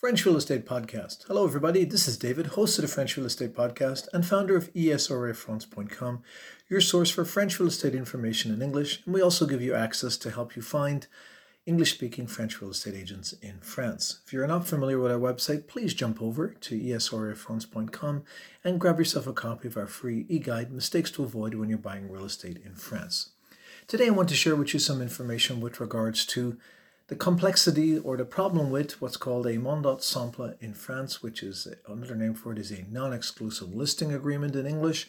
French Real Estate Podcast. Hello, everybody. This is David, host of the French Real Estate Podcast and founder of ESREAFrance.com, your source for French real estate information in English. And we also give you access to help you find English speaking French real estate agents in France. If you're not familiar with our website, please jump over to ESREAFrance.com and grab yourself a copy of our free e guide, Mistakes to Avoid When You're Buying Real Estate in France. Today, I want to share with you some information with regards to the complexity or the problem with what's called a mandat simple in France, which is another name for it is a non-exclusive listing agreement in English,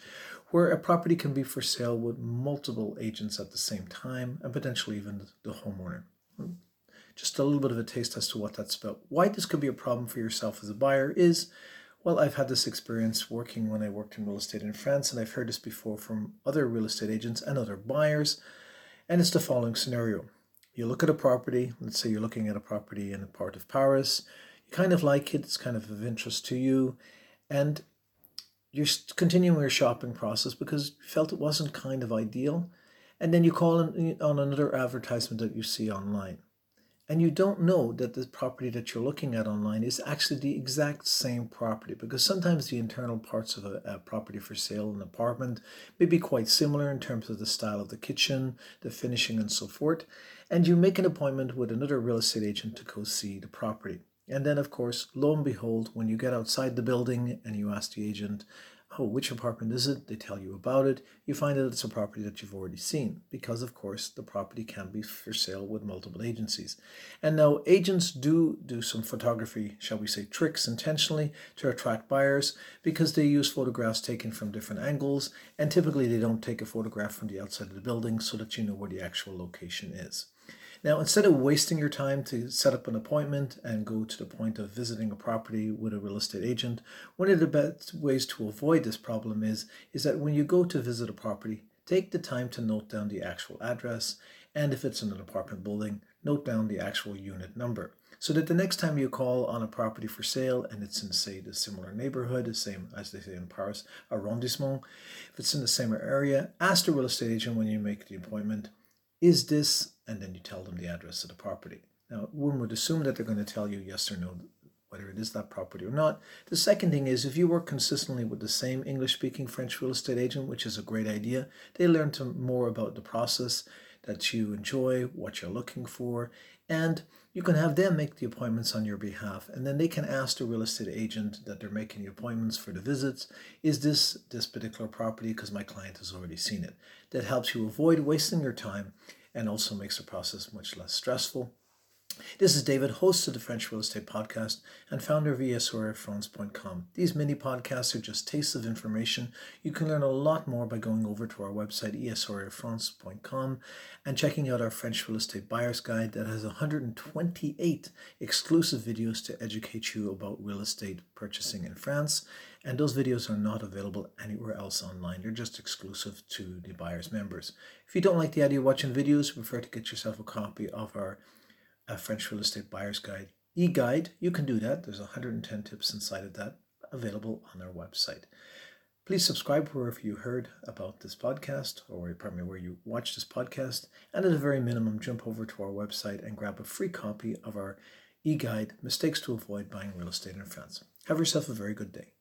where a property can be for sale with multiple agents at the same time and potentially even the homeowner. Just a little bit of a taste as to what that's about. Why this could be a problem for yourself as a buyer is, well, I've had this experience working when I worked in real estate in France, and I've heard this before from other real estate agents and other buyers, and it's the following scenario you look at a property, let's say you're looking at a property in a part of Paris, you kind of like it, it's kind of of interest to you, and you're continuing your shopping process because you felt it wasn't kind of ideal, and then you call on another advertisement that you see online and you don't know that the property that you're looking at online is actually the exact same property because sometimes the internal parts of a, a, property for sale an apartment may be quite similar in terms of the style of the kitchen the finishing and so forth. And you make an appointment with another real estate agent to go see the property. And then of course lo and behold when you get outside the building and you ask the agent oh, which apartment is it? They tell you about it. You find that it's a property that you've already seen because, of course, the property can be for sale with multiple agencies. And now, agents do do some photography, shall we say, tricks intentionally to attract buyers because they use photographs taken from different angles. And typically, they don't take a photograph from the outside of the building so that you know where the actual location is. Now, instead of wasting your time to set up an appointment and go to the point of visiting a property with a real estate agent, one of the best ways to avoid this problem is, is that when you go to visit a property, take the time to note down the actual address, and if it's in an apartment building, note down the actual unit number. So that the next time you call on a property for sale and it's in, say, the similar neighborhood, the same as they say in Paris, arrondissement, if it's in the same area, ask the real estate agent when you make the appointment, is this, and then you tell them the address of the property. Now, one would assume that they're going to tell you yes or no whether it is that property or not. The second thing is if you work consistently with the same English speaking French real estate agent, which is a great idea, they learn to more about the process that you enjoy, what you're looking for, and you can have them make the appointments on your behalf and then they can ask the real estate agent that they're making the appointments for the visits is this this particular property because my client has already seen it. That helps you avoid wasting your time and also makes the process much less stressful this is David, host of the French Real Estate Podcast and founder of ESREAFrance.com. These mini podcasts are just tastes of information. You can learn a lot more by going over to our website, ESREAFrance.com, and checking out our French Real Estate Buyer's Guide that has 128 exclusive videos to educate you about real estate purchasing in France. And those videos are not available anywhere else online. They're just exclusive to the buyer's members. If you don't like the idea of watching videos, prefer to get yourself a copy of our a French Real Estate Buyer's Guide e-guide, you can do that. There's 110 tips inside of that available on our website. Please subscribe wherever you heard about this podcast or pardon where you watch this podcast. And at a very minimum, jump over to our website and grab a free copy of our e-guide, Mistakes to Avoid Buying Real Estate in France. Have yourself a very good day.